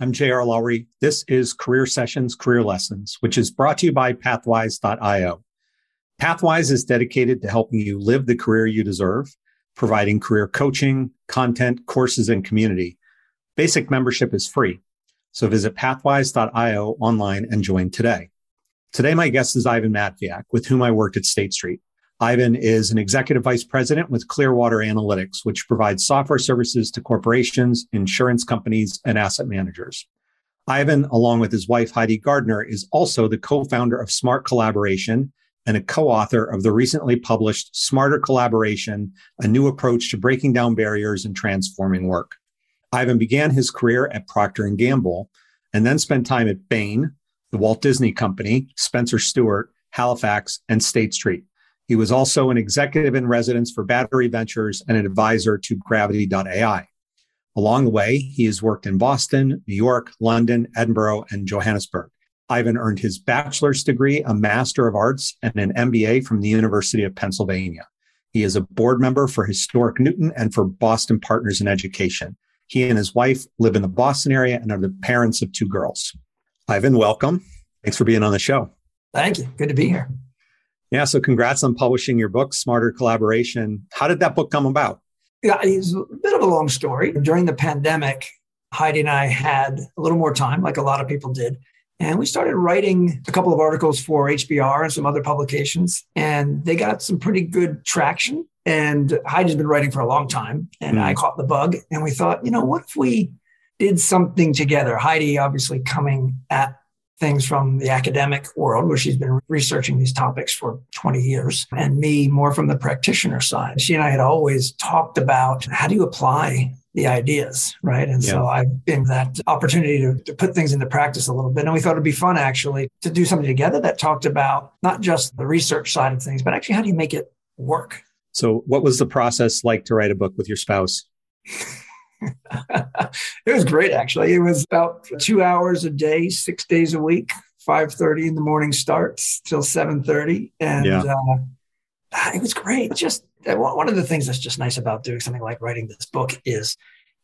I'm J.R. Lowry. This is Career Sessions Career Lessons, which is brought to you by Pathwise.io. Pathwise is dedicated to helping you live the career you deserve, providing career coaching, content, courses, and community. Basic membership is free. So visit pathwise.io online and join today. Today, my guest is Ivan Matviak, with whom I worked at State Street. Ivan is an executive vice president with Clearwater Analytics, which provides software services to corporations, insurance companies, and asset managers. Ivan, along with his wife Heidi Gardner, is also the co-founder of Smart Collaboration and a co-author of the recently published Smarter Collaboration, a new approach to breaking down barriers and transforming work. Ivan began his career at Procter & Gamble and then spent time at Bain, the Walt Disney Company, Spencer Stuart, Halifax, and State Street. He was also an executive in residence for Battery Ventures and an advisor to Gravity.ai. Along the way, he has worked in Boston, New York, London, Edinburgh, and Johannesburg. Ivan earned his bachelor's degree, a master of arts, and an MBA from the University of Pennsylvania. He is a board member for Historic Newton and for Boston Partners in Education. He and his wife live in the Boston area and are the parents of two girls. Ivan, welcome. Thanks for being on the show. Thank you. Good to be here. Yeah. So congrats on publishing your book, Smarter Collaboration. How did that book come about? Yeah, it's a bit of a long story. During the pandemic, Heidi and I had a little more time, like a lot of people did. And we started writing a couple of articles for HBR and some other publications, and they got some pretty good traction. And Heidi's been writing for a long time, and mm. I caught the bug. And we thought, you know, what if we did something together? Heidi, obviously, coming at things from the academic world, where she's been researching these topics for 20 years, and me more from the practitioner side. She and I had always talked about how do you apply the ideas, right? And yeah. so I've been that opportunity to, to put things into practice a little bit. And we thought it'd be fun actually to do something together that talked about not just the research side of things, but actually how do you make it work? So, what was the process like to write a book with your spouse? it was great, actually. It was about two hours a day, six days a week, 5.30 in the morning starts till 7.30. And yeah. uh, it was great. Just uh, one of the things that's just nice about doing something like writing this book is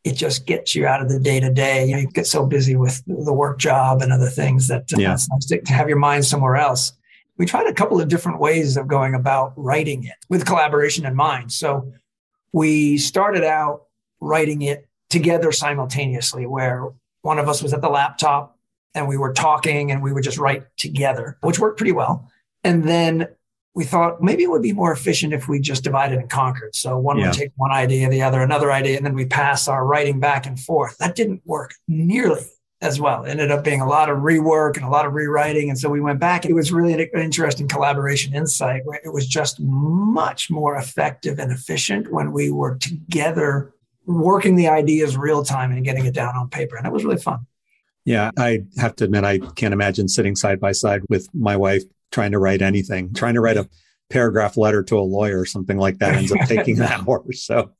it just gets you out of the day to day. You get so busy with the work job and other things that uh, yeah. it's nice to, to have your mind somewhere else. We tried a couple of different ways of going about writing it with collaboration in mind. So we started out writing it together simultaneously, where one of us was at the laptop and we were talking and we would just write together, which worked pretty well. And then we thought maybe it would be more efficient if we just divided and conquered. So one yeah. would take one idea, the other another idea, and then we pass our writing back and forth. That didn't work nearly as well. It ended up being a lot of rework and a lot of rewriting. And so we went back. It was really an interesting collaboration insight where it was just much more effective and efficient when we were together working the ideas real time and getting it down on paper. And it was really fun. Yeah, I have to admit, I can't imagine sitting side by side with my wife trying to write anything, trying to write a paragraph letter to a lawyer or something like that ends up taking an hour. So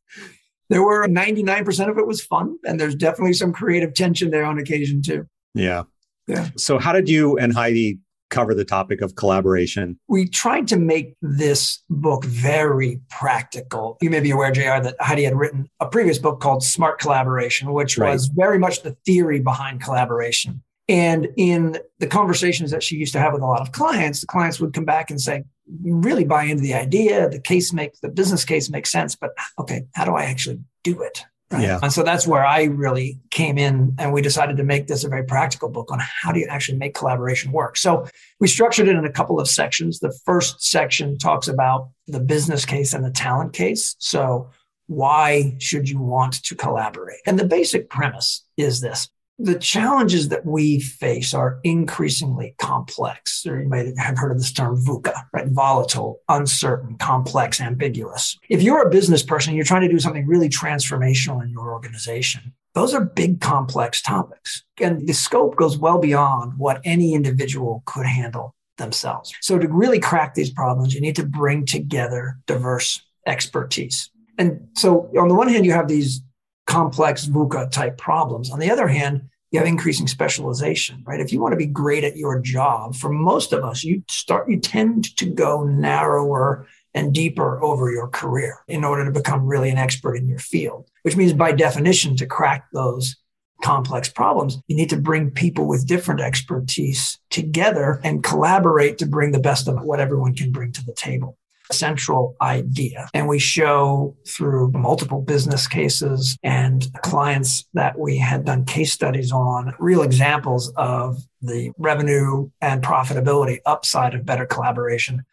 there were 99% of it was fun. And there's definitely some creative tension there on occasion too. Yeah. Yeah. So how did you and Heidi cover the topic of collaboration. We tried to make this book very practical. You may be aware, JR, that Heidi had written a previous book called Smart Collaboration, which right. was very much the theory behind collaboration. And in the conversations that she used to have with a lot of clients, the clients would come back and say, really buy into the idea, the case makes the business case makes sense, but okay, how do I actually do it? Right? Yeah. And so that's where I really came in and we decided to make this a very practical book on how do you actually make collaboration work. So we structured it in a couple of sections. The first section talks about the business case and the talent case. So Why should you want to collaborate? And the basic premise is this the challenges that we face are increasingly complex. Or you might have heard of this term VUCA, right? Volatile, uncertain, complex, ambiguous. If you're a business person, you're trying to do something really transformational in your organization. Those are big, complex topics. And the scope goes well beyond what any individual could handle themselves. So to really crack these problems, you need to bring together diverse expertise. And so on the one hand, you have these complex VUCA type problems. On the other hand, you have increasing specialization, right? If you want to be great at your job, for most of us, you start, you tend to go narrower and deeper over your career in order to become really an expert in your field, which means by definition, to crack those complex problems, you need to bring people with different expertise together and collaborate to bring the best of what everyone can bring to the table central idea. And we show through multiple business cases and clients that we had done case studies on real examples of the revenue and profitability upside of better collaboration.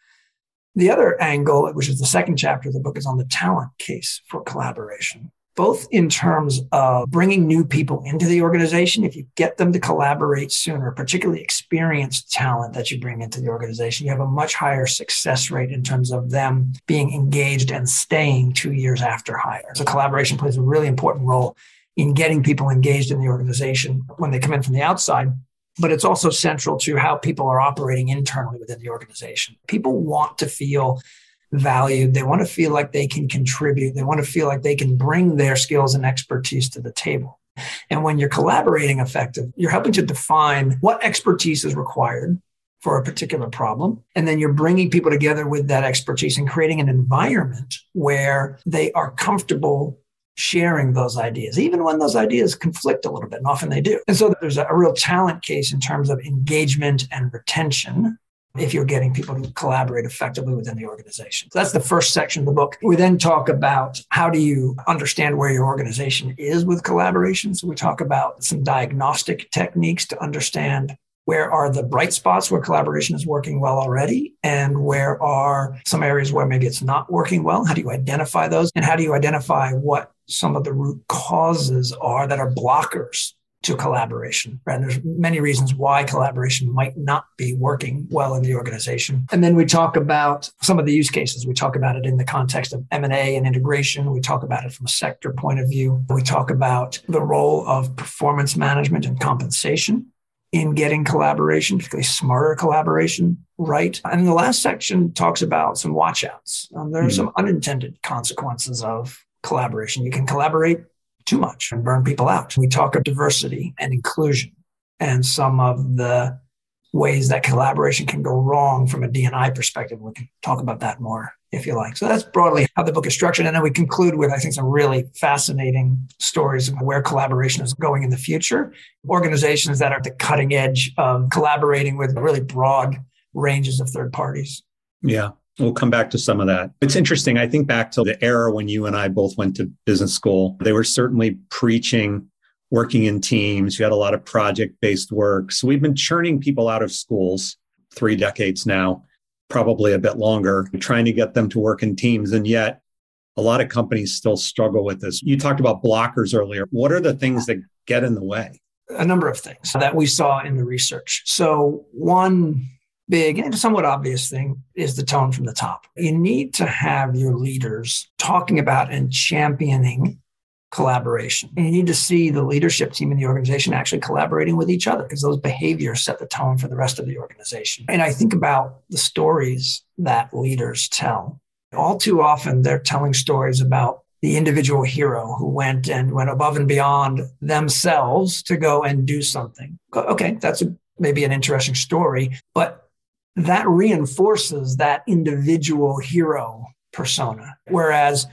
The other angle, which is the second chapter of the book, is on the talent case for collaboration both in terms of bringing new people into the organization. If you get them to collaborate sooner, particularly experienced talent that you bring into the organization, you have a much higher success rate in terms of them being engaged and staying two years after hire. So collaboration plays a really important role in getting people engaged in the organization when they come in from the outside but it's also central to how people are operating internally within the organization. People want to feel valued. They want to feel like they can contribute. They want to feel like they can bring their skills and expertise to the table. And when you're collaborating effective, you're helping to define what expertise is required for a particular problem. And then you're bringing people together with that expertise and creating an environment where they are comfortable sharing those ideas, even when those ideas conflict a little bit, and often they do. And so there's a, real talent case in terms of engagement and retention if you're getting people to collaborate effectively within the organization. So that's the first section of the book. We then talk about how do you understand where your organization is with collaboration. So we talk about some diagnostic techniques to understand where are the bright spots where collaboration is working well already and where are some areas where maybe it's not working well how do you identify those and how do you identify what some of the root causes are that are blockers to collaboration. And there's many reasons why collaboration might not be working well in the organization. And then we talk about some of the use cases. We talk about it in the context of M&A and integration. We talk about it from a sector point of view. We talk about the role of performance management and compensation in getting collaboration, particularly smarter collaboration, right. And the last section talks about some watchouts. Um, there are mm-hmm. some unintended consequences of collaboration. You can collaborate too much and burn people out. We talk of diversity and inclusion and some of the ways that collaboration can go wrong from a D&I perspective. We can talk about that more if you like. So that's broadly how the book is structured. And then we conclude with, I think, some really fascinating stories of where collaboration is going in the future. Organizations that are at the cutting edge of collaborating with really broad ranges of third parties. Yeah. We'll come back to some of that. It's interesting. I think back to the era when you and I both went to business school. They were certainly preaching working in teams. You had a lot of project based work. So we've been churning people out of schools three decades now, probably a bit longer, trying to get them to work in teams. And yet, a lot of companies still struggle with this. You talked about blockers earlier. What are the things that get in the way? A number of things that we saw in the research. So, one big and somewhat obvious thing is the tone from the top. You need to have your leaders talking about and championing collaboration. And you need to see the leadership team in the organization actually collaborating with each other because those behaviors set the tone for the rest of the organization. And I think about the stories that leaders tell. All too often, they're telling stories about the individual hero who went and went above and beyond themselves to go and do something. Okay, that's a, maybe an interesting story, but that reinforces that individual hero persona. Whereas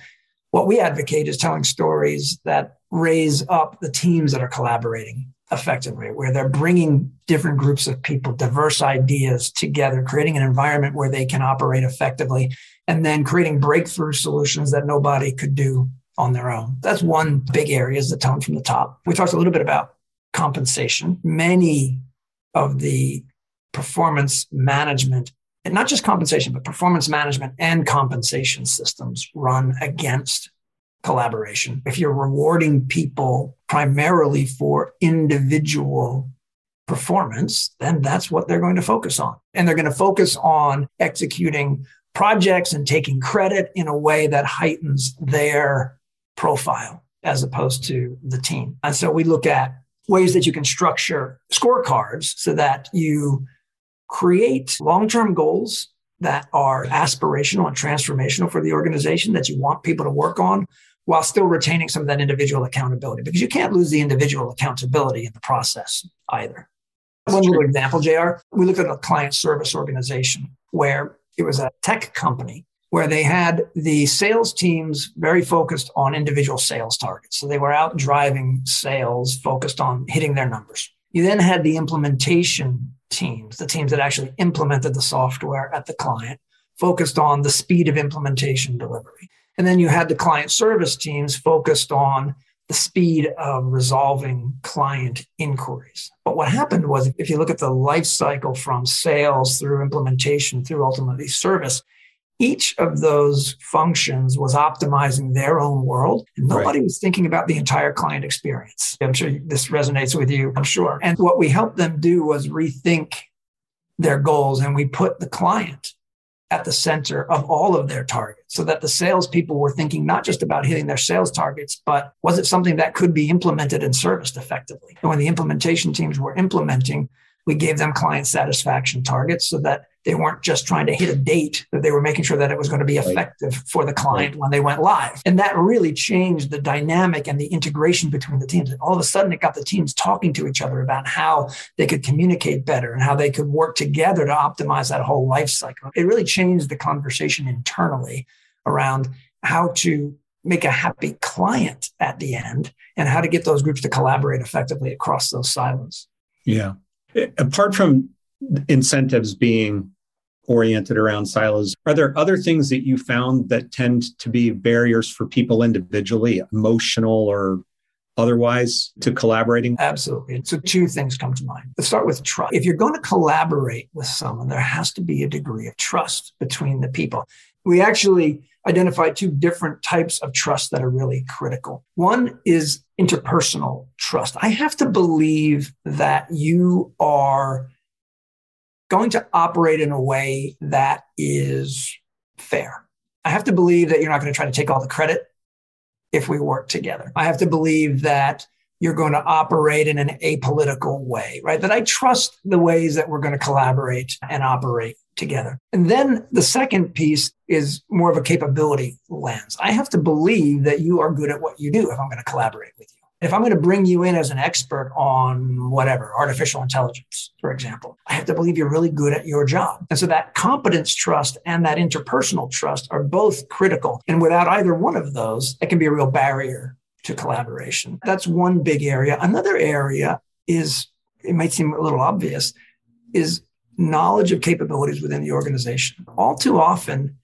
what we advocate is telling stories that raise up the teams that are collaborating effectively, where they're bringing different groups of people, diverse ideas together, creating an environment where they can operate effectively, and then creating breakthrough solutions that nobody could do on their own. That's one big area is the tone from the top. We talked a little bit about compensation. Many of the performance management, and not just compensation, but performance management and compensation systems run against collaboration. If you're rewarding people primarily for individual performance, then that's what they're going to focus on. And they're going to focus on executing projects and taking credit in a way that heightens their profile as opposed to the team. And so we look at ways that you can structure scorecards so that you create long term goals that are aspirational and transformational for the organization that you want people to work on while still retaining some of that individual accountability because you can't lose the individual accountability in the process either. That's One true. little example, JR, we looked at a client service organization where it was a tech company where they had the sales teams very focused on individual sales targets. So they were out driving sales focused on hitting their numbers. You then had the implementation teams, the teams that actually implemented the software at the client, focused on the speed of implementation delivery. And then you had the client service teams focused on the speed of resolving client inquiries. But what happened was if you look at the life cycle from sales through implementation through ultimately service, each of those functions was optimizing their own world. And nobody right. was thinking about the entire client experience. I'm sure this resonates with you, I'm sure. And what we helped them do was rethink their goals and we put the client at the center of all of their targets so that the salespeople were thinking not just about hitting their sales targets, but was it something that could be implemented and serviced effectively? And when the implementation teams were implementing, we gave them client satisfaction targets so that they weren't just trying to hit a date, that they were making sure that it was going to be effective right. for the client right. when they went live. And that really changed the dynamic and the integration between the teams. And all of a sudden, it got the teams talking to each other about how they could communicate better and how they could work together to optimize that whole life cycle. It really changed the conversation internally around how to make a happy client at the end and how to get those groups to collaborate effectively across those silos. Yeah. Apart from incentives being oriented around silos. Are there other things that you found that tend to be barriers for people individually, emotional or otherwise, to collaborating? Absolutely. So, two things come to mind. Let's start with trust. If you're going to collaborate with someone, there has to be a degree of trust between the people. We actually identify two different types of trust that are really critical. One is interpersonal trust. I have to believe that you are going to operate in a way that is fair. I have to believe that you're not going to try to take all the credit if we work together. I have to believe that you're going to operate in an apolitical way, right? That I trust the ways that we're going to collaborate and operate together. And then the second piece is more of a capability lens. I have to believe that you are good at what you do if I'm going to collaborate with you. If I'm going to bring you in as an expert on whatever, artificial intelligence, for example, I have to believe you're really good at your job. And so that competence trust and that interpersonal trust are both critical. And without either one of those, it can be a real barrier to collaboration. That's one big area. Another area is, it might seem a little obvious, is knowledge of capabilities within the organization. All too often,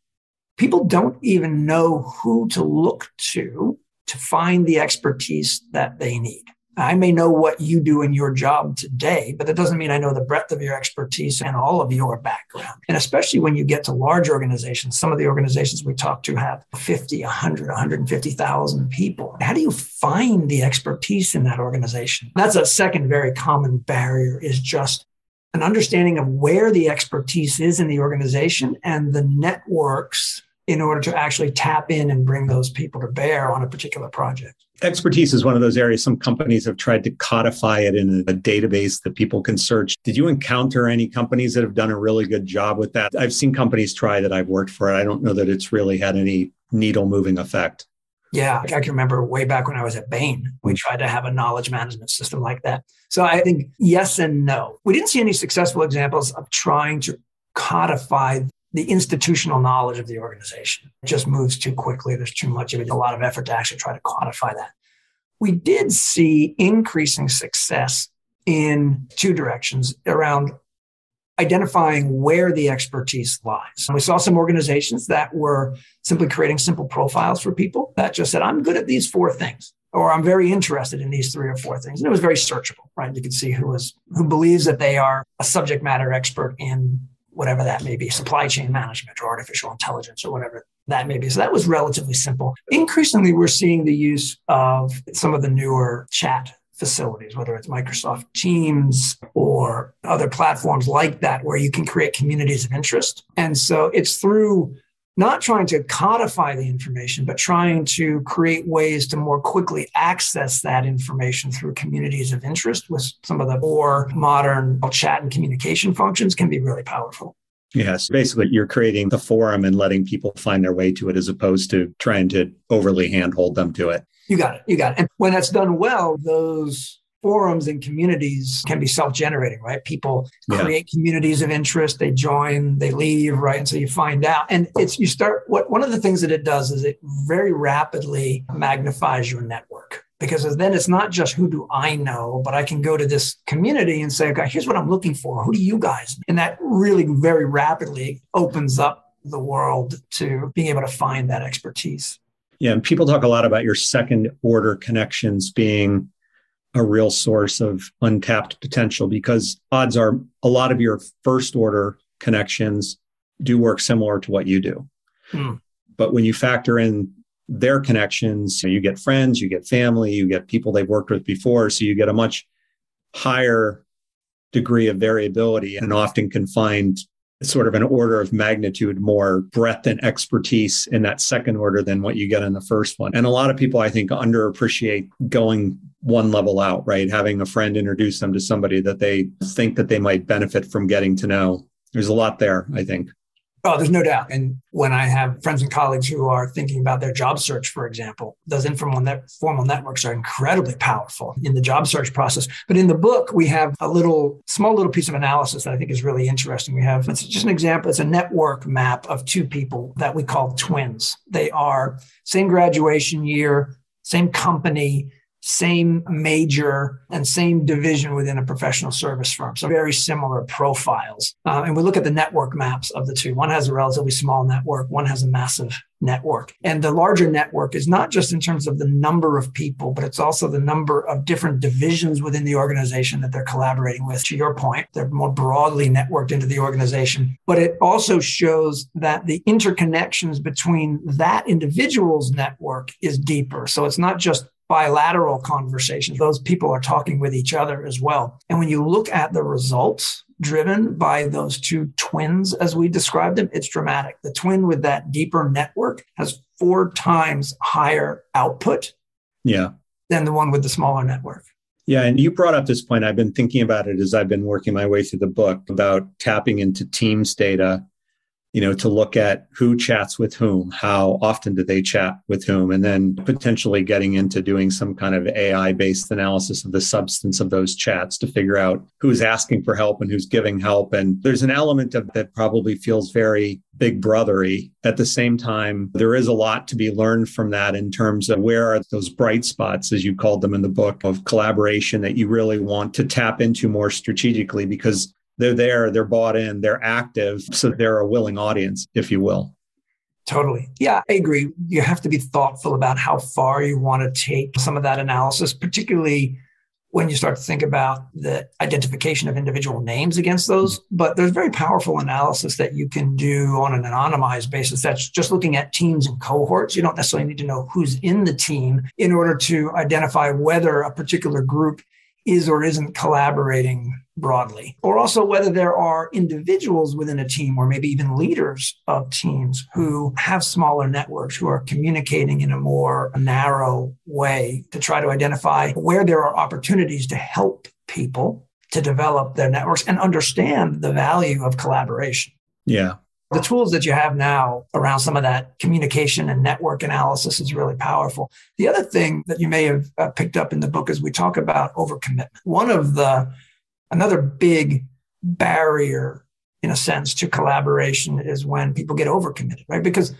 people don't even know who to look to to find the expertise that they need. I may know what you do in your job today, but that doesn't mean I know the breadth of your expertise and all of your background. And especially when you get to large organizations, some of the organizations we talk to have 50, 100, 150,000 people. How do you find the expertise in that organization? That's a second very common barrier is just an understanding of where the expertise is in the organization and the networks in order to actually tap in and bring those people to bear on a particular project. Expertise is one of those areas some companies have tried to codify it in a database that people can search. Did you encounter any companies that have done a really good job with that? I've seen companies try that I've worked for. I don't know that it's really had any needle moving effect. Yeah, I can remember way back when I was at Bain, we mm-hmm. tried to have a knowledge management system like that. So I think yes and no. We didn't see any successful examples of trying to codify the institutional knowledge of the organization. It just moves too quickly. There's too much of it, a lot of effort to actually try to quantify that. We did see increasing success in two directions around identifying where the expertise lies. And we saw some organizations that were simply creating simple profiles for people that just said, I'm good at these four things, or I'm very interested in these three or four things. And it was very searchable, right? You could see who was who believes that they are a subject matter expert in whatever that may be, supply chain management or artificial intelligence or whatever that may be. So that was relatively simple. Increasingly, we're seeing the use of some of the newer chat facilities, whether it's Microsoft Teams or other platforms like that, where you can create communities of interest. And so it's through not trying to codify the information, but trying to create ways to more quickly access that information through communities of interest with some of the more modern chat and communication functions can be really powerful. Yes. Basically, you're creating the forum and letting people find their way to it as opposed to trying to overly handhold them to it. You got it. You got it. And when that's done well, those forums and communities can be self-generating, right? People create yeah. communities of interest, they join, they leave, right? And so you find out. And it's you start what one of the things that it does is it very rapidly magnifies your network because then it's not just who do I know, but I can go to this community and say, okay, here's what I'm looking for. Who do you guys? And that really very rapidly opens up the world to being able to find that expertise. Yeah. And people talk a lot about your second order connections being a real source of untapped potential because odds are a lot of your first order connections do work similar to what you do. Hmm. But when you factor in their connections. You get friends, you get family, you get people they've worked with before. So you get a much higher degree of variability and often can find sort of an order of magnitude more breadth and expertise in that second order than what you get in the first one. And a lot of people, I think, underappreciate going one level out, right? Having a friend introduce them to somebody that they think that they might benefit from getting to know. There's a lot there, I think. Oh, there's no doubt. And when I have friends and colleagues who are thinking about their job search, for example, those informal net, formal networks are incredibly powerful in the job search process. But in the book, we have a little small little piece of analysis that I think is really interesting. We have it's just an example. It's a network map of two people that we call twins. They are same graduation year, same company, same major and same division within a professional service firm. So very similar profiles. Uh, and we look at the network maps of the two. One has a relatively small network, one has a massive network. And the larger network is not just in terms of the number of people, but it's also the number of different divisions within the organization that they're collaborating with. To your point, they're more broadly networked into the organization. But it also shows that the interconnections between that individual's network is deeper. So it's not just bilateral conversations. Those people are talking with each other as well. And when you look at the results driven by those two twins, as we described them, it's dramatic. The twin with that deeper network has four times higher output. Yeah. Than the one with the smaller network. Yeah, and you brought up this point. I've been thinking about it as I've been working my way through the book about tapping into Teams data you know, to look at who chats with whom, how often do they chat with whom, and then potentially getting into doing some kind of AI based analysis of the substance of those chats to figure out who's asking for help and who's giving help. And there's an element of that probably feels very big brothery. At the same time, there is a lot to be learned from that in terms of where are those bright spots, as you called them in the book, of collaboration that you really want to tap into more strategically because they're there, they're bought in, they're active. So they're a willing audience, if you will. Totally. Yeah, I agree. You have to be thoughtful about how far you want to take some of that analysis, particularly when you start to think about the identification of individual names against those. But there's very powerful analysis that you can do on an anonymized basis. That's just looking at teams and cohorts. You don't necessarily need to know who's in the team in order to identify whether a particular group is or isn't collaborating broadly, or also whether there are individuals within a team or maybe even leaders of teams who have smaller networks who are communicating in a more narrow way to try to identify where there are opportunities to help people to develop their networks and understand the value of collaboration. Yeah. The tools that you have now around some of that communication and network analysis is really powerful. The other thing that you may have uh, picked up in the book is we talk about overcommitment. One of the Another big barrier, in a sense, to collaboration is when people get overcommitted, right? Because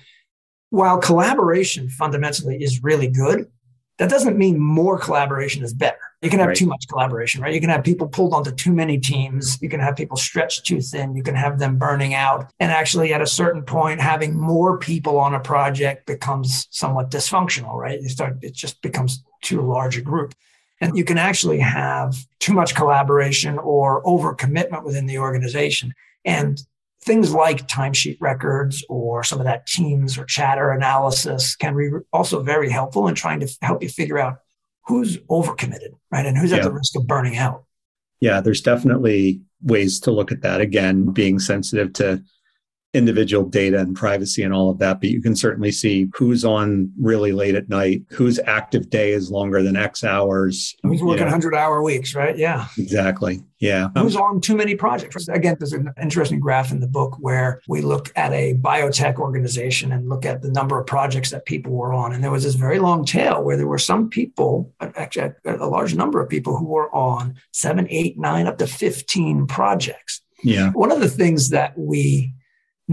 while collaboration fundamentally is really good, that doesn't mean more collaboration is better. You can have right. too much collaboration, right? You can have people pulled onto too many teams. You can have people stretched too thin. You can have them burning out. And actually, at a certain point, having more people on a project becomes somewhat dysfunctional, right? You start, it just becomes too large a group. And you can actually have too much collaboration or overcommitment within the organization. And things like timesheet records or some of that teams or chatter analysis can be also very helpful in trying to help you figure out who's overcommitted, right? And who's yeah. at the risk of burning out. Yeah, there's definitely ways to look at that. Again, being sensitive to individual data and privacy and all of that, but you can certainly see who's on really late at night, whose active day is longer than X hours. Who's working 100 hour weeks, right? Yeah. Exactly. Yeah. Who's on too many projects? Again, there's an interesting graph in the book where we look at a biotech organization and look at the number of projects that people were on. And there was this very long tail where there were some people, actually a large number of people who were on seven, eight, nine, up to 15 projects. Yeah. One of the things that we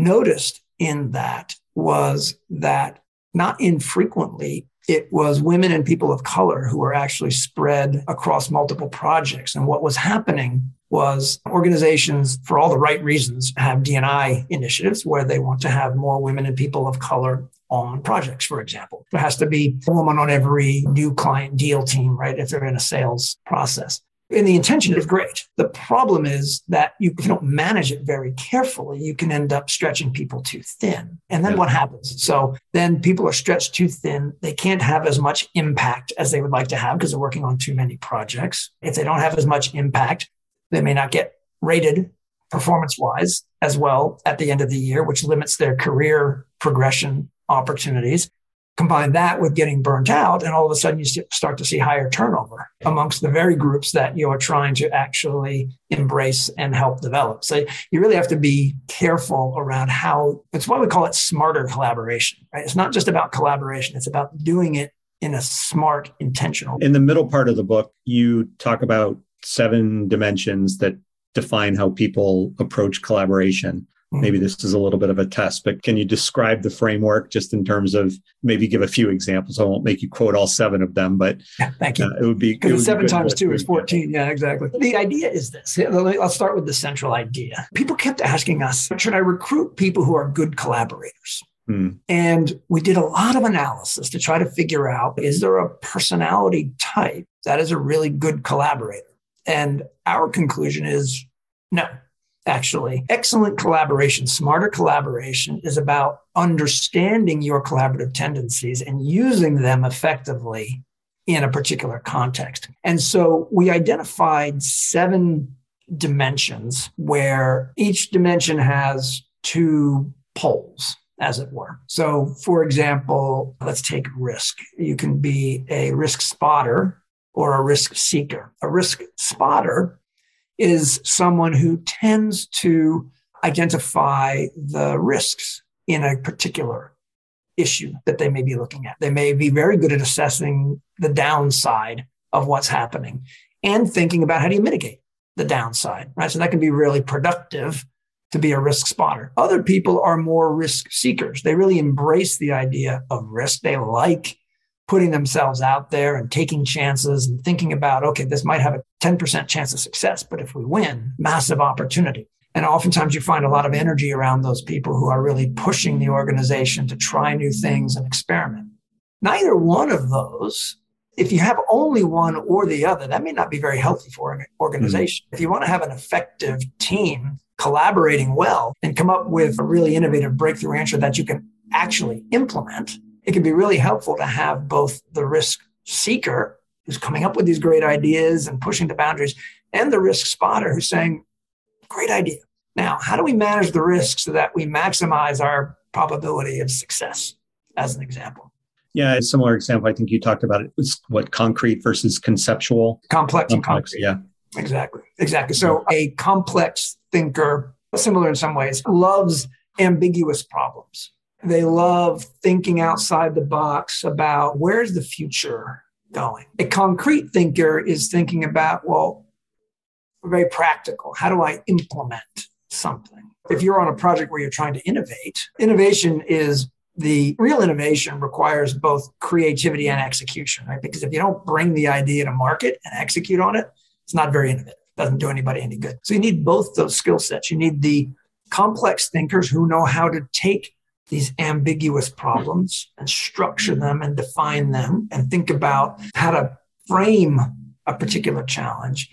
noticed in that was that not infrequently it was women and people of color who were actually spread across multiple projects. And what was happening was organizations, for all the right reasons, have D&I initiatives where they want to have more women and people of color on projects, for example. There has to be a woman on every new client deal team, right? If they're in a sales process. And the intention is great. The problem is that you, if you don't manage it very carefully, you can end up stretching people too thin. And then yeah. what happens? So then people are stretched too thin. They can't have as much impact as they would like to have because they're working on too many projects. If they don't have as much impact, they may not get rated performance wise as well at the end of the year, which limits their career progression opportunities. Combine that with getting burnt out, and all of a sudden you start to see higher turnover amongst the very groups that you are trying to actually embrace and help develop. So you really have to be careful around how it's why we call it smarter collaboration, right? It's not just about collaboration, it's about doing it in a smart, intentional. In the middle part of the book, you talk about seven dimensions that define how people approach collaboration. Maybe mm-hmm. this is a little bit of a test, but can you describe the framework just in terms of maybe give a few examples? I won't make you quote all seven of them, but yeah, thank you. Uh, it would be because seven be times two is 14. Yeah, exactly. The idea is this. I'll start with the central idea. People kept asking us, should I recruit people who are good collaborators? Hmm. And we did a lot of analysis to try to figure out is there a personality type that is a really good collaborator? And our conclusion is no actually. Excellent collaboration, smarter collaboration is about understanding your collaborative tendencies and using them effectively in a particular context. And so we identified seven dimensions where each dimension has two poles as it were. So, for example, let's take risk. You can be a risk spotter or a risk seeker. A risk spotter is someone who tends to identify the risks in a particular issue that they may be looking at. They may be very good at assessing the downside of what's happening and thinking about how do you mitigate the downside, right? So that can be really productive to be a risk spotter. Other people are more risk seekers. They really embrace the idea of risk. They like putting themselves out there and taking chances and thinking about, okay, this might have a 10% chance of success, but if we win, massive opportunity. And oftentimes you find a lot of energy around those people who are really pushing the organization to try new things and experiment. Neither one of those, if you have only one or the other, that may not be very healthy for an organization. Mm-hmm. If you want to have an effective team collaborating well and come up with a really innovative breakthrough answer that you can actually implement, it can be really helpful to have both the risk seeker who's coming up with these great ideas and pushing the boundaries and the risk spotter who's saying, great idea. Now, how do we manage the risk so that we maximize our probability of success, as an example? Yeah, a similar example. I think you talked about it. was what concrete versus conceptual. Complex, complex and concrete. Yeah. Exactly. Exactly. So a complex thinker, similar in some ways, loves ambiguous problems. They love thinking outside the box about where's the future going. A concrete thinker is thinking about, well, very practical. How do I implement something? If you're on a project where you're trying to innovate, innovation is the real innovation requires both creativity and execution, right? Because if you don't bring the idea to market and execute on it, it's not very innovative. It doesn't do anybody any good. So you need both those skill sets. You need the complex thinkers who know how to take these ambiguous problems and structure them and define them and think about how to frame a particular challenge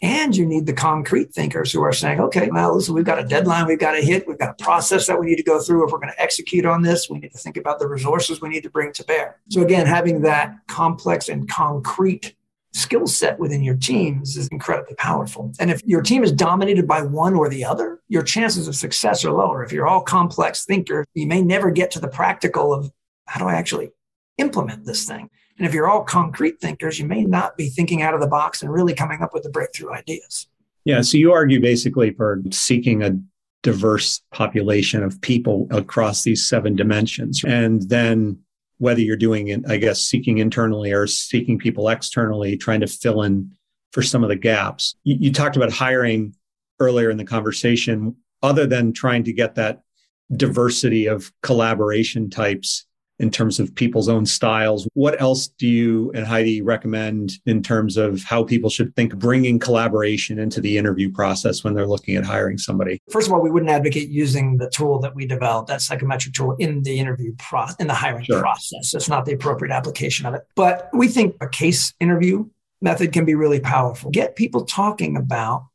And you need the concrete thinkers who are saying, okay, now listen, we've got a deadline we've got to hit. We've got a process that we need to go through. If we're going to execute on this, we need to think about the resources we need to bring to bear. So again, having that complex and concrete skill set within your teams is incredibly powerful. And if your team is dominated by one or the other, your chances of success are lower. If you're all complex thinkers, you may never get to the practical of how do I actually implement this thing? And if you're all concrete thinkers, you may not be thinking out of the box and really coming up with the breakthrough ideas. Yeah. So you argue basically for seeking a diverse population of people across these seven dimensions. And then whether you're doing it, I guess, seeking internally or seeking people externally, trying to fill in for some of the gaps. You, you, talked about hiring earlier in the conversation. Other than trying to get that diversity of collaboration types, in terms of people's own styles. What else do you and Heidi recommend in terms of how people should think bringing collaboration into the interview process when they're looking at hiring somebody? First of all, we wouldn't advocate using the tool that we developed, that psychometric tool, in the interview process, in the hiring sure. process. It's not the appropriate application of it. But we think a case interview method can be really powerful. Get people talking about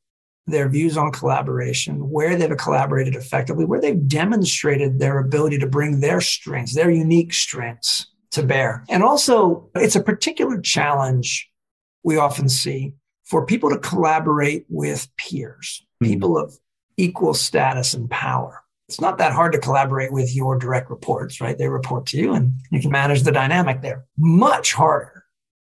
their views on collaboration, where they've collaborated effectively, where they've demonstrated their ability to bring their strengths, their unique strengths to bear. And also, it's a particular challenge we often see for people to collaborate with peers, mm-hmm. people of equal status and power. It's not that hard to collaborate with your direct reports, right? They report to you and you can manage the dynamic there. Much harder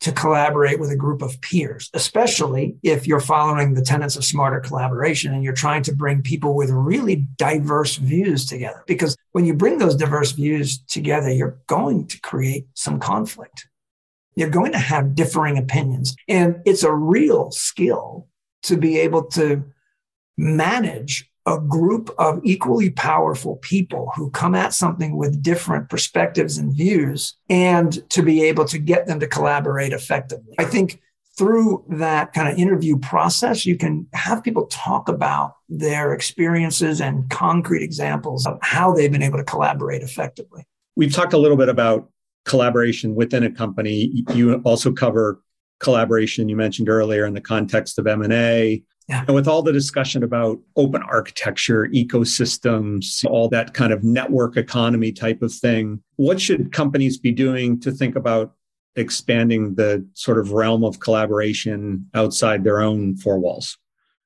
to collaborate with a group of peers, especially if you're following the tenets of smarter collaboration and you're trying to bring people with really diverse views together. Because when you bring those diverse views together, you're going to create some conflict. You're going to have differing opinions. And it's a real skill to be able to manage a group of equally powerful people who come at something with different perspectives and views and to be able to get them to collaborate effectively. I think through that kind of interview process, you can have people talk about their experiences and concrete examples of how they've been able to collaborate effectively. We've talked a little bit about collaboration within a company. You also cover collaboration you mentioned earlier in the context of M&A yeah. And with all the discussion about open architecture, ecosystems, all that kind of network economy type of thing, what should companies be doing to think about expanding the sort of realm of collaboration outside their own four walls?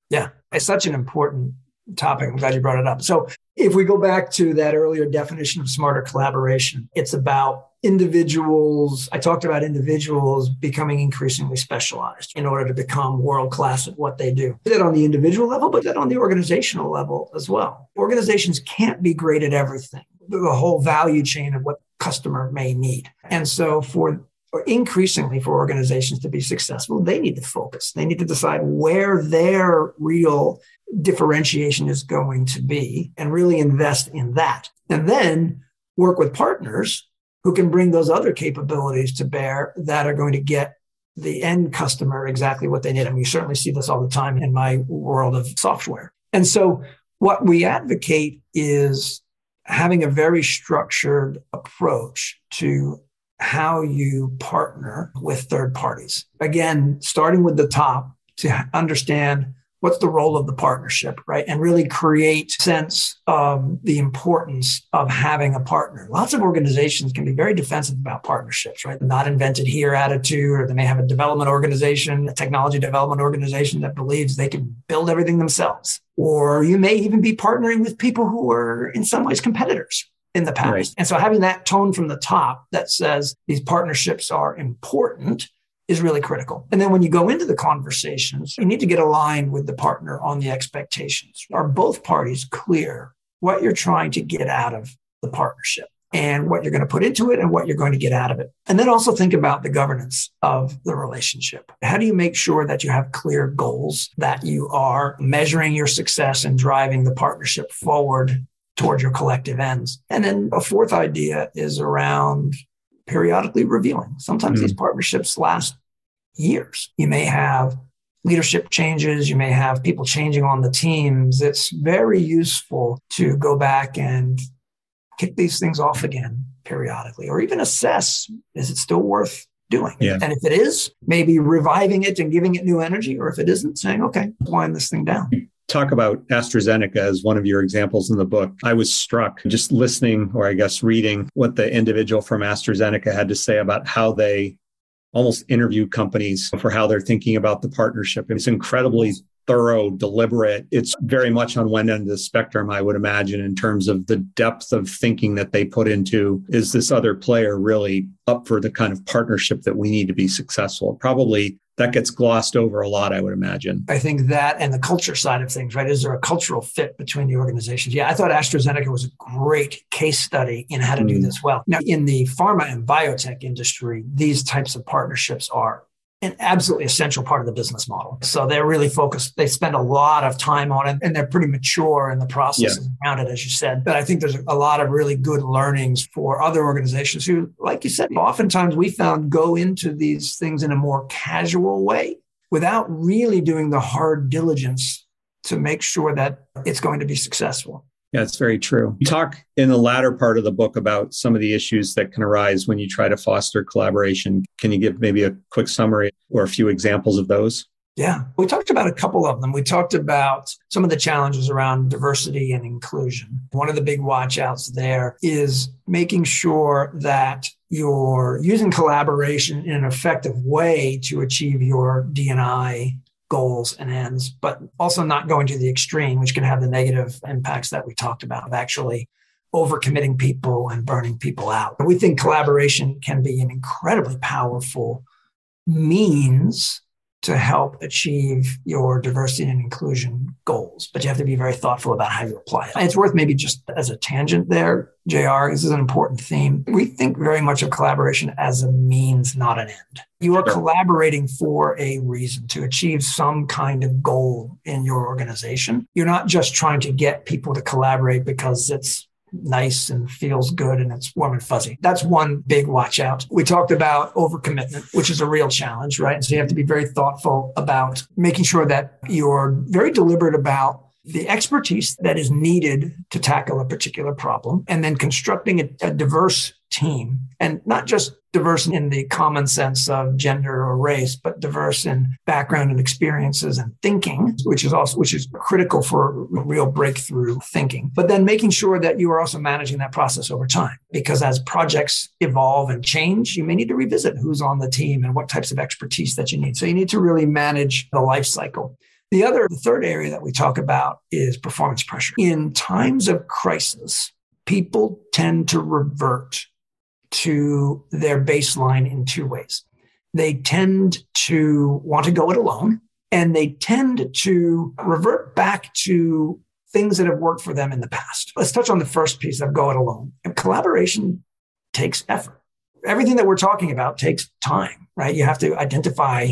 Yeah, it's such an important topic. I'm glad you brought it up. So, if we go back to that earlier definition of smarter collaboration, it's about individuals, I talked about individuals becoming increasingly specialized in order to become world class at what they do. That on the individual level, but that on the organizational level as well. Organizations can't be great at everything, the whole value chain of what customer may need. And so for or increasingly for organizations to be successful, they need to focus. They need to decide where their real differentiation is going to be and really invest in that. And then work with partners who can bring those other capabilities to bear that are going to get the end customer exactly what they need. I mean, you certainly see this all the time in my world of software. And so what we advocate is having a very structured approach to how you partner with third parties. Again, starting with the top to understand what's the role of the partnership, right? And really create sense of the importance of having a partner. Lots of organizations can be very defensive about partnerships, right? The Not invented here attitude, or they may have a development organization, a technology development organization that believes they can build everything themselves. Or you may even be partnering with people who are in some ways competitors in the past. Right. And so having that tone from the top that says these partnerships are important is really critical. And then when you go into the conversations, you need to get aligned with the partner on the expectations. Are both parties clear what you're trying to get out of the partnership and what you're going to put into it and what you're going to get out of it? And then also think about the governance of the relationship. How do you make sure that you have clear goals, that you are measuring your success and driving the partnership forward towards your collective ends? And then a fourth idea is around periodically reviewing. Sometimes mm-hmm. these partnerships last years. You may have leadership changes, you may have people changing on the teams. It's very useful to go back and kick these things off again periodically or even assess is it still worth doing. Yeah. And if it is, maybe reviving it and giving it new energy, or if it isn't, saying, okay, wind this thing down talk about AstraZeneca as one of your examples in the book. I was struck just listening, or I guess reading, what the individual from AstraZeneca had to say about how they almost interview companies for how they're thinking about the partnership. It's incredibly thorough, deliberate. It's very much on one end of the spectrum, I would imagine, in terms of the depth of thinking that they put into is this other player really up for the kind of partnership that we need to be successful? Probably that gets glossed over a lot, I would imagine. I think that and the culture side of things, right? Is there a cultural fit between the organizations? Yeah, I thought AstraZeneca was a great case study in how to mm. do this well. Now, in the pharma and biotech industry, these types of partnerships are an absolutely essential part of the business model. So they're really focused. They spend a lot of time on it and they're pretty mature in the process yeah. around it, as you said. But I think there's a lot of really good learnings for other organizations who, like you said, oftentimes we found go into these things in a more casual way without really doing the hard diligence to make sure that it's going to be successful. Yeah, it's very true. You talk in the latter part of the book about some of the issues that can arise when you try to foster collaboration. Can you give maybe a quick summary or a few examples of those? Yeah, we talked about a couple of them. We talked about some of the challenges around diversity and inclusion. One of the big watchouts there is making sure that you're using collaboration in an effective way to achieve your D&I goals and ends, but also not going to the extreme, which can have the negative impacts that we talked about of actually overcommitting people and burning people out. We think collaboration can be an incredibly powerful means to help achieve your diversity and inclusion goals. But you have to be very thoughtful about how you apply it. It's worth maybe just as a tangent there, JR, this is an important theme. We think very much of collaboration as a means, not an end. You are collaborating for a reason to achieve some kind of goal in your organization. You're not just trying to get people to collaborate because it's nice and feels good and it's warm and fuzzy. That's one big watch out. We talked about overcommitment, which is a real challenge, right? And so you have to be very thoughtful about making sure that you're very deliberate about the expertise that is needed to tackle a particular problem and then constructing a, a diverse team and not just diverse in the common sense of gender or race, but diverse in background and experiences and thinking, which is also, which is critical for real breakthrough thinking. But then making sure that you are also managing that process over time, because as projects evolve and change, you may need to revisit who's on the team and what types of expertise that you need. So you need to really manage the life cycle. The other, the third area that we talk about is performance pressure. In times of crisis, people tend to revert to their baseline in two ways. They tend to want to go it alone, and they tend to revert back to things that have worked for them in the past. Let's touch on the first piece of go it alone. Collaboration takes effort. Everything that we're talking about takes time, right? You have to identify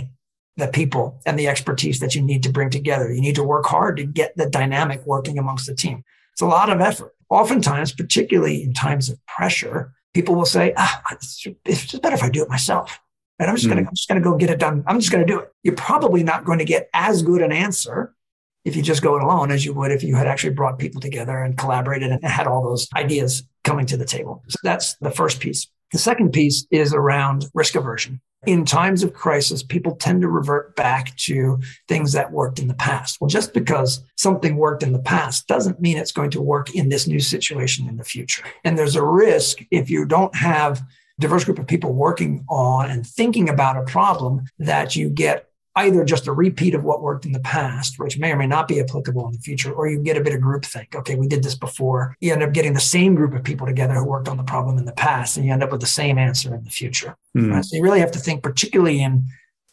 the people and the expertise that you need to bring together. You need to work hard to get the dynamic working amongst the team. It's a lot of effort. Oftentimes, particularly in times of pressure, people will say, ah, it's, just better if I do it myself. And I'm just mm. gonna, I'm just gonna go get it done. I'm just gonna do it. You're probably not going to get as good an answer if you just go it alone as you would if you had actually brought people together and collaborated and had all those ideas coming to the table. So that's the first piece. The second piece is around risk aversion in times of crisis, people tend to revert back to things that worked in the past. Well, just because something worked in the past doesn't mean it's going to work in this new situation in the future. And there's a risk if you don't have diverse group of people working on and thinking about a problem that you get either just a repeat of what worked in the past, which may or may not be applicable in the future, or you get a bit of groupthink. Okay, we did this before. You end up getting the same group of people together who worked on the problem in the past, and you end up with the same answer in the future. Mm. Right? So you really have to think, particularly in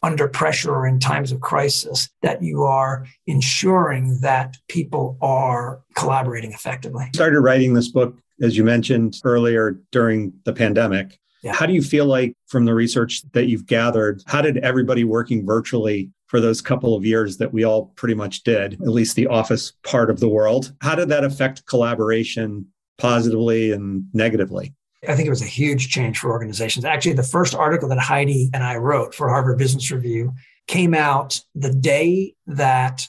under pressure or in times of crisis, that you are ensuring that people are collaborating effectively. Started writing this book, as you mentioned earlier, during the pandemic. How do you feel like from the research that you've gathered, how did everybody working virtually for those couple of years that we all pretty much did, at least the office part of the world, how did that affect collaboration positively and negatively? I think it was a huge change for organizations. Actually, the first article that Heidi and I wrote for Harvard Business Review came out the day that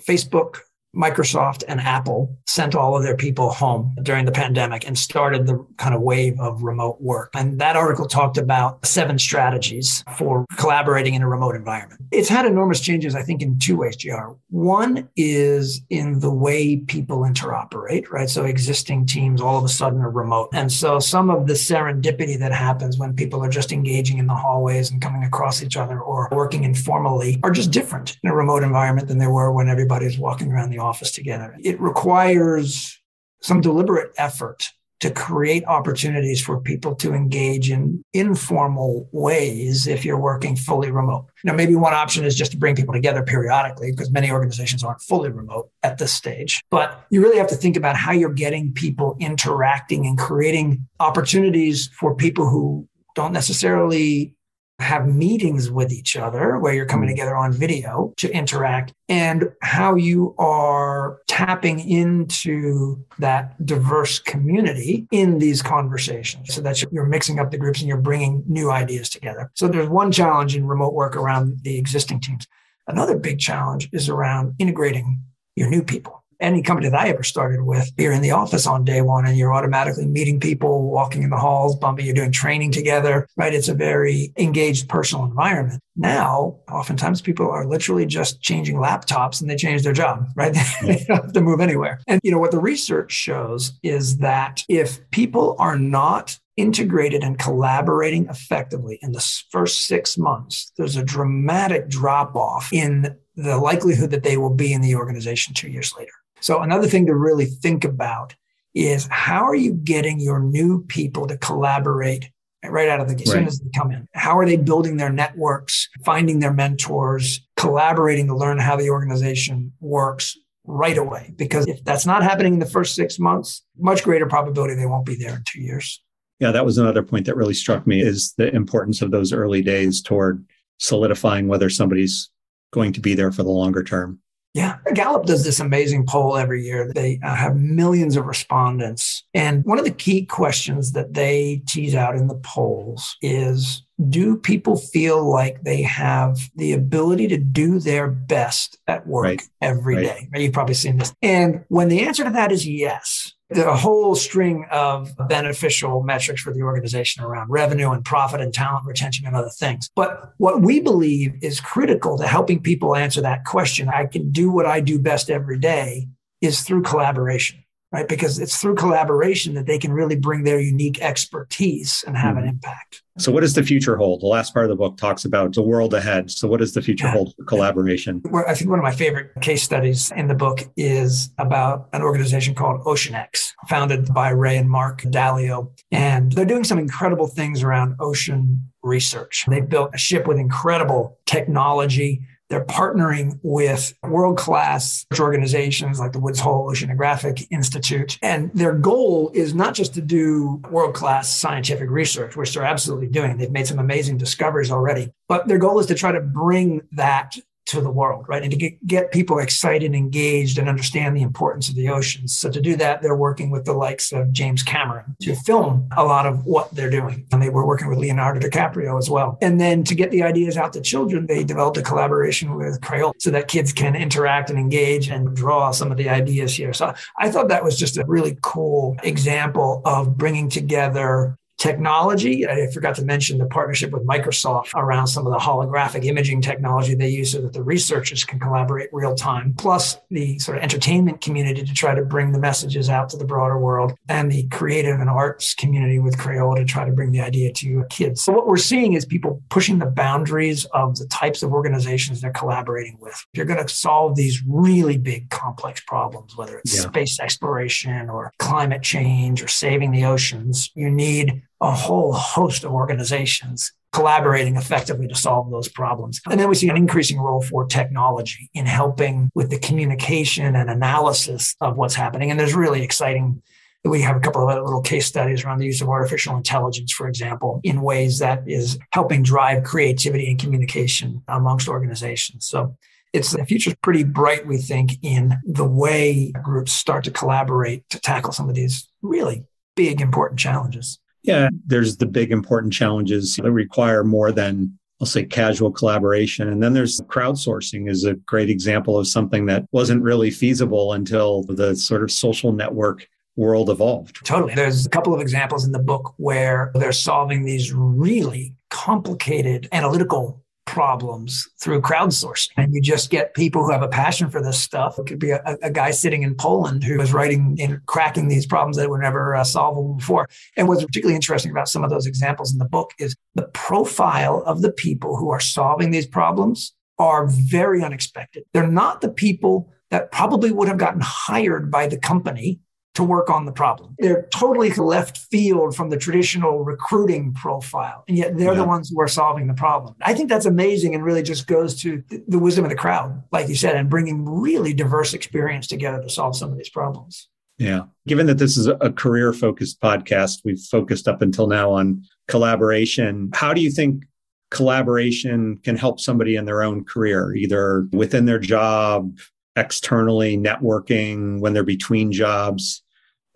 Facebook Microsoft and Apple sent all of their people home during the pandemic and started the kind of wave of remote work. And that article talked about seven strategies for collaborating in a remote environment. It's had enormous changes, I think, in two ways, JR. One is in the way people interoperate, right? So existing teams all of a sudden are remote. And so some of the serendipity that happens when people are just engaging in the hallways and coming across each other or working informally are just different in a remote environment than they were when everybody's walking around the office together. It requires some deliberate effort to create opportunities for people to engage in informal ways if you're working fully remote. Now, maybe one option is just to bring people together periodically because many organizations aren't fully remote at this stage. But you really have to think about how you're getting people interacting and creating opportunities for people who don't necessarily have meetings with each other where you're coming mm. together on video to interact and how you are tapping into that diverse community in these conversations so that you're mixing up the groups and you're bringing new ideas together. So there's one challenge in remote work around the existing teams. Another big challenge is around integrating your new people any company that I ever started with, you're in the office on day one and you're automatically meeting people, walking in the halls, bumping, you're doing training together, right? It's a very engaged personal environment. Now, oftentimes people are literally just changing laptops and they change their job, right? they don't have to move anywhere. And, you know, what the research shows is that if people are not integrated and collaborating effectively in the first six months, there's a dramatic drop off in the likelihood that they will be in the organization two years later. So another thing to really think about is how are you getting your new people to collaborate right out of the gate, as soon as they come in? How are they building their networks, finding their mentors, collaborating to learn how the organization works right away? Because if that's not happening in the first six months, much greater probability they won't be there in two years. Yeah, that was another point that really struck me is the importance of those early days toward solidifying whether somebody's going to be there for the longer term. Yeah. Gallup does this amazing poll every year. They uh, have millions of respondents. And one of the key questions that they tease out in the polls is do people feel like they have the ability to do their best at work right. every right. day? You've probably seen this. And when the answer to that is yes, a whole string of beneficial metrics for the organization around revenue and profit and talent retention and other things. But what we believe is critical to helping people answer that question I can do what I do best every day is through collaboration right? Because it's through collaboration that they can really bring their unique expertise and have mm-hmm. an impact. So, what does the future hold? The last part of the book talks about the world ahead. So, what does the future yeah. hold for collaboration? I think one of my favorite case studies in the book is about an organization called OceanX, founded by Ray and Mark Dalio. And they're doing some incredible things around ocean research. They've built a ship with incredible technology they're partnering with world class organizations like the Woods Hole Oceanographic Institute. And their goal is not just to do world class scientific research, which they're absolutely doing. They've made some amazing discoveries already, but their goal is to try to bring that to the world, right? And to get, get people excited engaged and understand the importance of the oceans. So to do that, they're working with the likes of James Cameron to film a lot of what they're doing. And they were working with Leonardo DiCaprio as well. And then to get the ideas out to children, they developed a collaboration with Crayola so that kids can interact and engage and draw some of the ideas here. So I thought that was just a really cool example of bringing together technology. I forgot to mention the partnership with Microsoft around some of the holographic imaging technology they use so that the researchers can collaborate real time, plus the sort of entertainment community to try to bring the messages out to the broader world, and the creative and arts community with Crayola to try to bring the idea to kids. So what we're seeing is people pushing the boundaries of the types of organizations they're collaborating with. If you're going to solve these really big complex problems, whether it's yeah. space exploration or climate change or saving the oceans, you need a whole host of organizations collaborating effectively to solve those problems. And then we see an increasing role for technology in helping with the communication and analysis of what's happening. And there's really exciting we have a couple of little case studies around the use of artificial intelligence, for example, in ways that is helping drive creativity and communication amongst organizations. So it's the future's pretty bright, we think, in the way groups start to collaborate to tackle some of these really big, important challenges. Yeah, there's the big important challenges that require more than I'll say casual collaboration. And then there's crowdsourcing is a great example of something that wasn't really feasible until the sort of social network world evolved. Totally. There's a couple of examples in the book where they're solving these really complicated analytical problems through crowdsourcing. And you just get people who have a passion for this stuff. It could be a, a guy sitting in Poland who is writing and cracking these problems that were never uh, solvable before. And what's particularly interesting about some of those examples in the book is the profile of the people who are solving these problems are very unexpected. They're not the people that probably would have gotten hired by the company to work on the problem. They're totally left field from the traditional recruiting profile, and yet they're yeah. the ones who are solving the problem. I think that's amazing and really just goes to the wisdom of the crowd, like you said, and bringing really diverse experience together to solve some of these problems. Yeah. Given that this is a career focused podcast, we've focused up until now on collaboration. How do you think collaboration can help somebody in their own career, either within their job, externally, networking, when they're between jobs.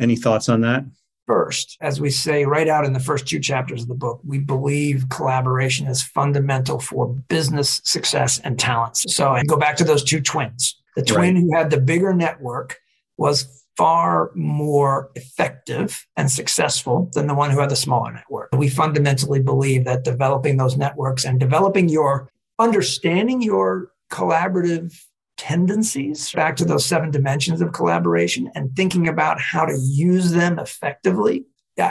Any thoughts on that? First, as we say right out in the first two chapters of the book, we believe collaboration is fundamental for business success and talents. So I go back to those two twins. The twin right. who had the bigger network was far more effective and successful than the one who had the smaller network. We fundamentally believe that developing those networks and developing your understanding your collaborative tendencies back to those seven dimensions of collaboration and thinking about how to use them effectively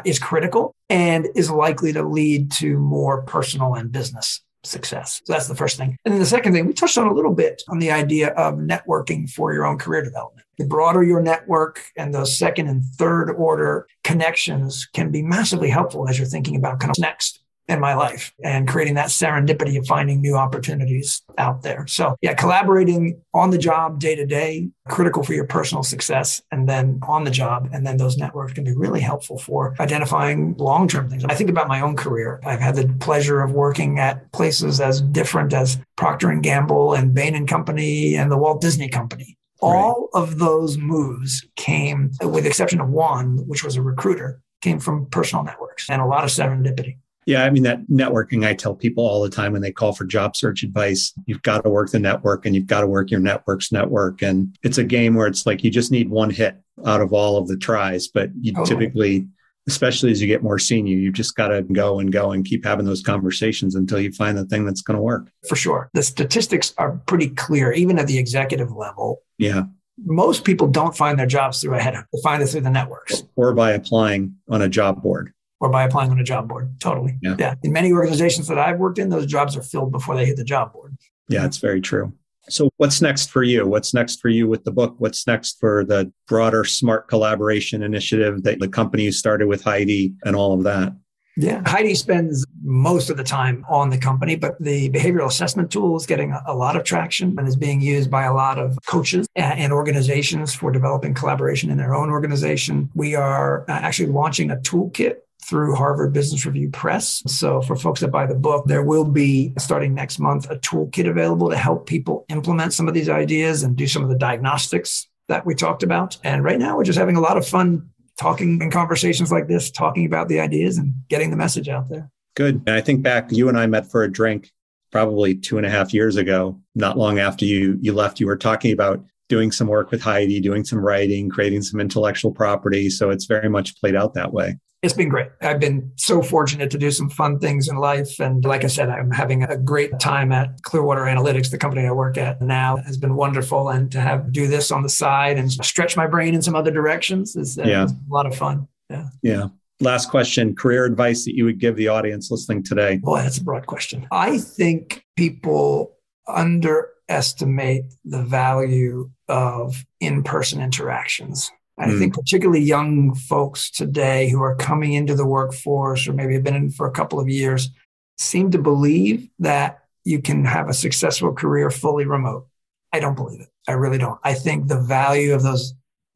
is critical and is likely to lead to more personal and business success. So that's the first thing. And then the second thing, we touched on a little bit on the idea of networking for your own career development. The broader your network and those second and third order connections can be massively helpful as you're thinking about kind of next in my life and creating that serendipity of finding new opportunities out there. So, yeah, collaborating on the job day to day, critical for your personal success, and then on the job. And then those networks can be really helpful for identifying long term things. I think about my own career. I've had the pleasure of working at places as different as Procter and Gamble and Bain and Company and the Walt Disney Company. All right. of those moves came, with the exception of one, which was a recruiter, came from personal networks and a lot of serendipity. Yeah, I mean, that networking, I tell people all the time when they call for job search advice, you've got to work the network and you've got to work your network's network. And it's a mm-hmm. game where it's like you just need one hit out of all of the tries. But you oh. typically, especially as you get more senior, you've just got to go and go and keep having those conversations until you find the thing that's going to work. For sure. The statistics are pretty clear, even at the executive level. Yeah. Most people don't find their jobs through a headhunt. They find it through the networks. Or by applying on a job board or by applying on a job board. Totally. Yeah. yeah. In many organizations that I've worked in, those jobs are filled before they hit the job board. Yeah, it's very true. So, what's next for you? What's next for you with the book? What's next for the broader smart collaboration initiative that the company started with Heidi and all of that? Yeah. Heidi spends most of the time on the company, but the behavioral assessment tool is getting a, lot of traction and is being used by a lot of coaches and organizations for developing collaboration in their own organization. We are uh, actually launching a toolkit through Harvard Business Review Press. So for folks that buy the book, there will be starting next month a toolkit available to help people implement some of these ideas and do some of the diagnostics that we talked about. And right now we're just having a lot of fun talking in conversations like this, talking about the ideas and getting the message out there. Good. And I think back, you and I met for a drink probably two and a half years ago, not long after you you left. You were talking about doing some work with Heidi, doing some writing, creating some intellectual property. So it's very much played out that way it's been great. I've been so fortunate to do some fun things in life. And like I said, I'm having a great time at Clearwater Analytics, the company I work at now has been wonderful. And to have do this on the side and stretch my brain in some other directions is, uh, yeah. a lot of fun. Yeah. Yeah. Last question career advice that you would give the audience listening today? Boy, that's a broad question. I think people underestimate the value of in person interactions. I mm. think particularly young folks today who are coming into the workforce or maybe have been in for a couple of years seem to believe that you can have a successful career fully remote. I don't believe it. I really don't. I think the value of those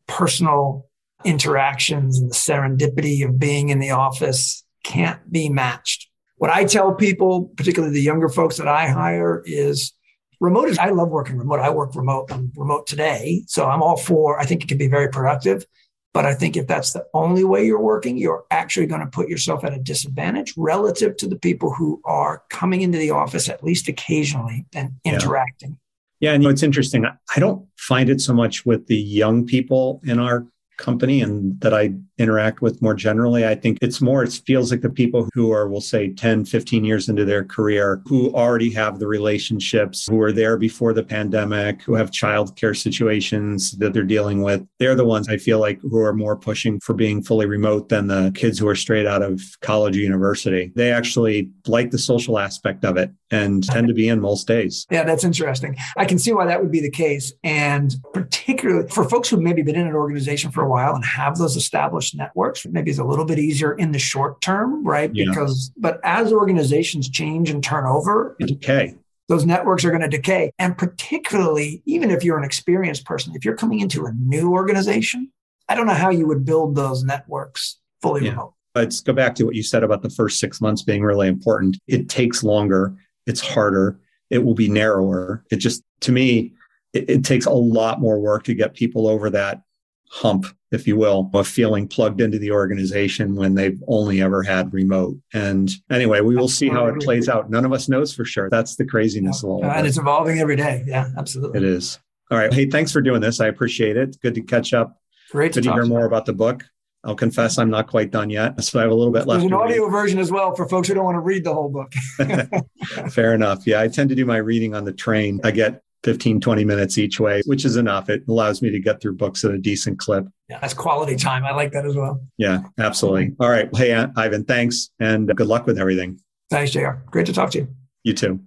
personal interactions and the serendipity of being in the office can't be matched. What I tell people, particularly the younger folks that I hire, is remote is, I love working remote. I work remote. I'm remote today. So I'm all for, I think it can be very productive. But I think if that's the only way you're working, you're actually going to put yourself at a disadvantage relative to the people who are coming into the office at least occasionally and interacting. Yeah, and you know, it's interesting. I don't find it so much with the young people in our company and that I interact with more generally. I think it's more, it feels like the people who are, we'll say 10, 15 years into their career, who already have the relationships, who were there before the pandemic, who have childcare situations that they're dealing with. They're the ones I feel like who are more pushing for being fully remote than the kids who are straight out of college or university. They actually like the social aspect of it and tend to be in most days. Yeah, that's interesting. I can see why that would be the case. And particularly for folks who've maybe been in an organization for a while and have those established networks, maybe it's a little bit easier in the short term, right? Yeah. Because, but as organizations change and turn over, decay. Those networks are going to decay. And particularly, even if you're an experienced person, if you're coming into a new organization, I don't know how you would build those networks fully yeah. remote. Let's go back to what you said about the first six months being really important. It takes longer, it's harder, it will be narrower. It just, to me, it, it takes a lot more work to get people over that hump, if you will, of feeling plugged into the organization when they've only ever had remote. And anyway, we will see how it plays out. None of us knows for sure. That's the craziness of all. And it's evolving every day. Yeah, absolutely. It is. All right. Hey, thanks for doing this. I appreciate it. Good to catch up. Great Good to, to hear more about the book. I'll confess I'm not quite done yet. So I have a little bit left. There's an audio read. version as well for folks who don't want to read the whole book. Fair enough. Yeah, I tend to do my reading on the train. I get 15, 20 minutes each way, which is enough. It allows me to get through books at a decent clip. Yeah, that's quality time. I like that as well. Yeah, absolutely. All right. Hey, Ivan, thanks and good luck with everything. Thanks, JR. Great to talk to you. You too.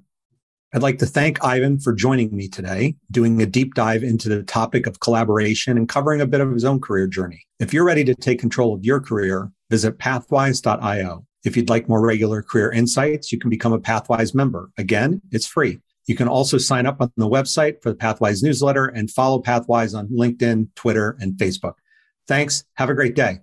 I'd like to thank Ivan for joining me today, doing a deep dive into the topic of collaboration and covering a bit of his own career journey. If you're ready to take control of your career, visit pathwise.io. If you'd like more regular career insights, you can become a Pathwise member. Again, it's free. You can also sign up on the website for the Pathwise newsletter and follow Pathwise on LinkedIn, Twitter, and Facebook. Thanks. Have a great day.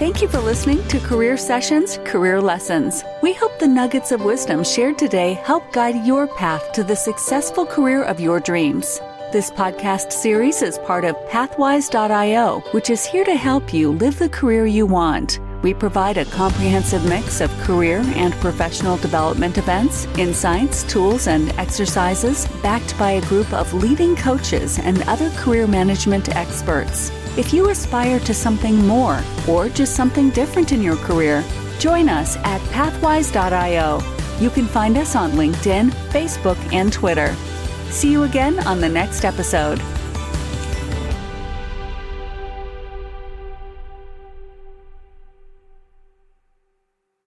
Thank you for listening to Career Sessions, Career Lessons. We hope the nuggets of wisdom shared today help guide your path to the successful career of your dreams. This podcast series is part of Pathwise.io, which is here to help you live the career you want. We provide a comprehensive mix of career and professional development events, insights, tools, and exercises backed by a group of leading coaches and other career management experts. If you aspire to something more or just something different in your career, join us at pathwise.io. You can find us on LinkedIn, Facebook, and Twitter. See you again on the next episode.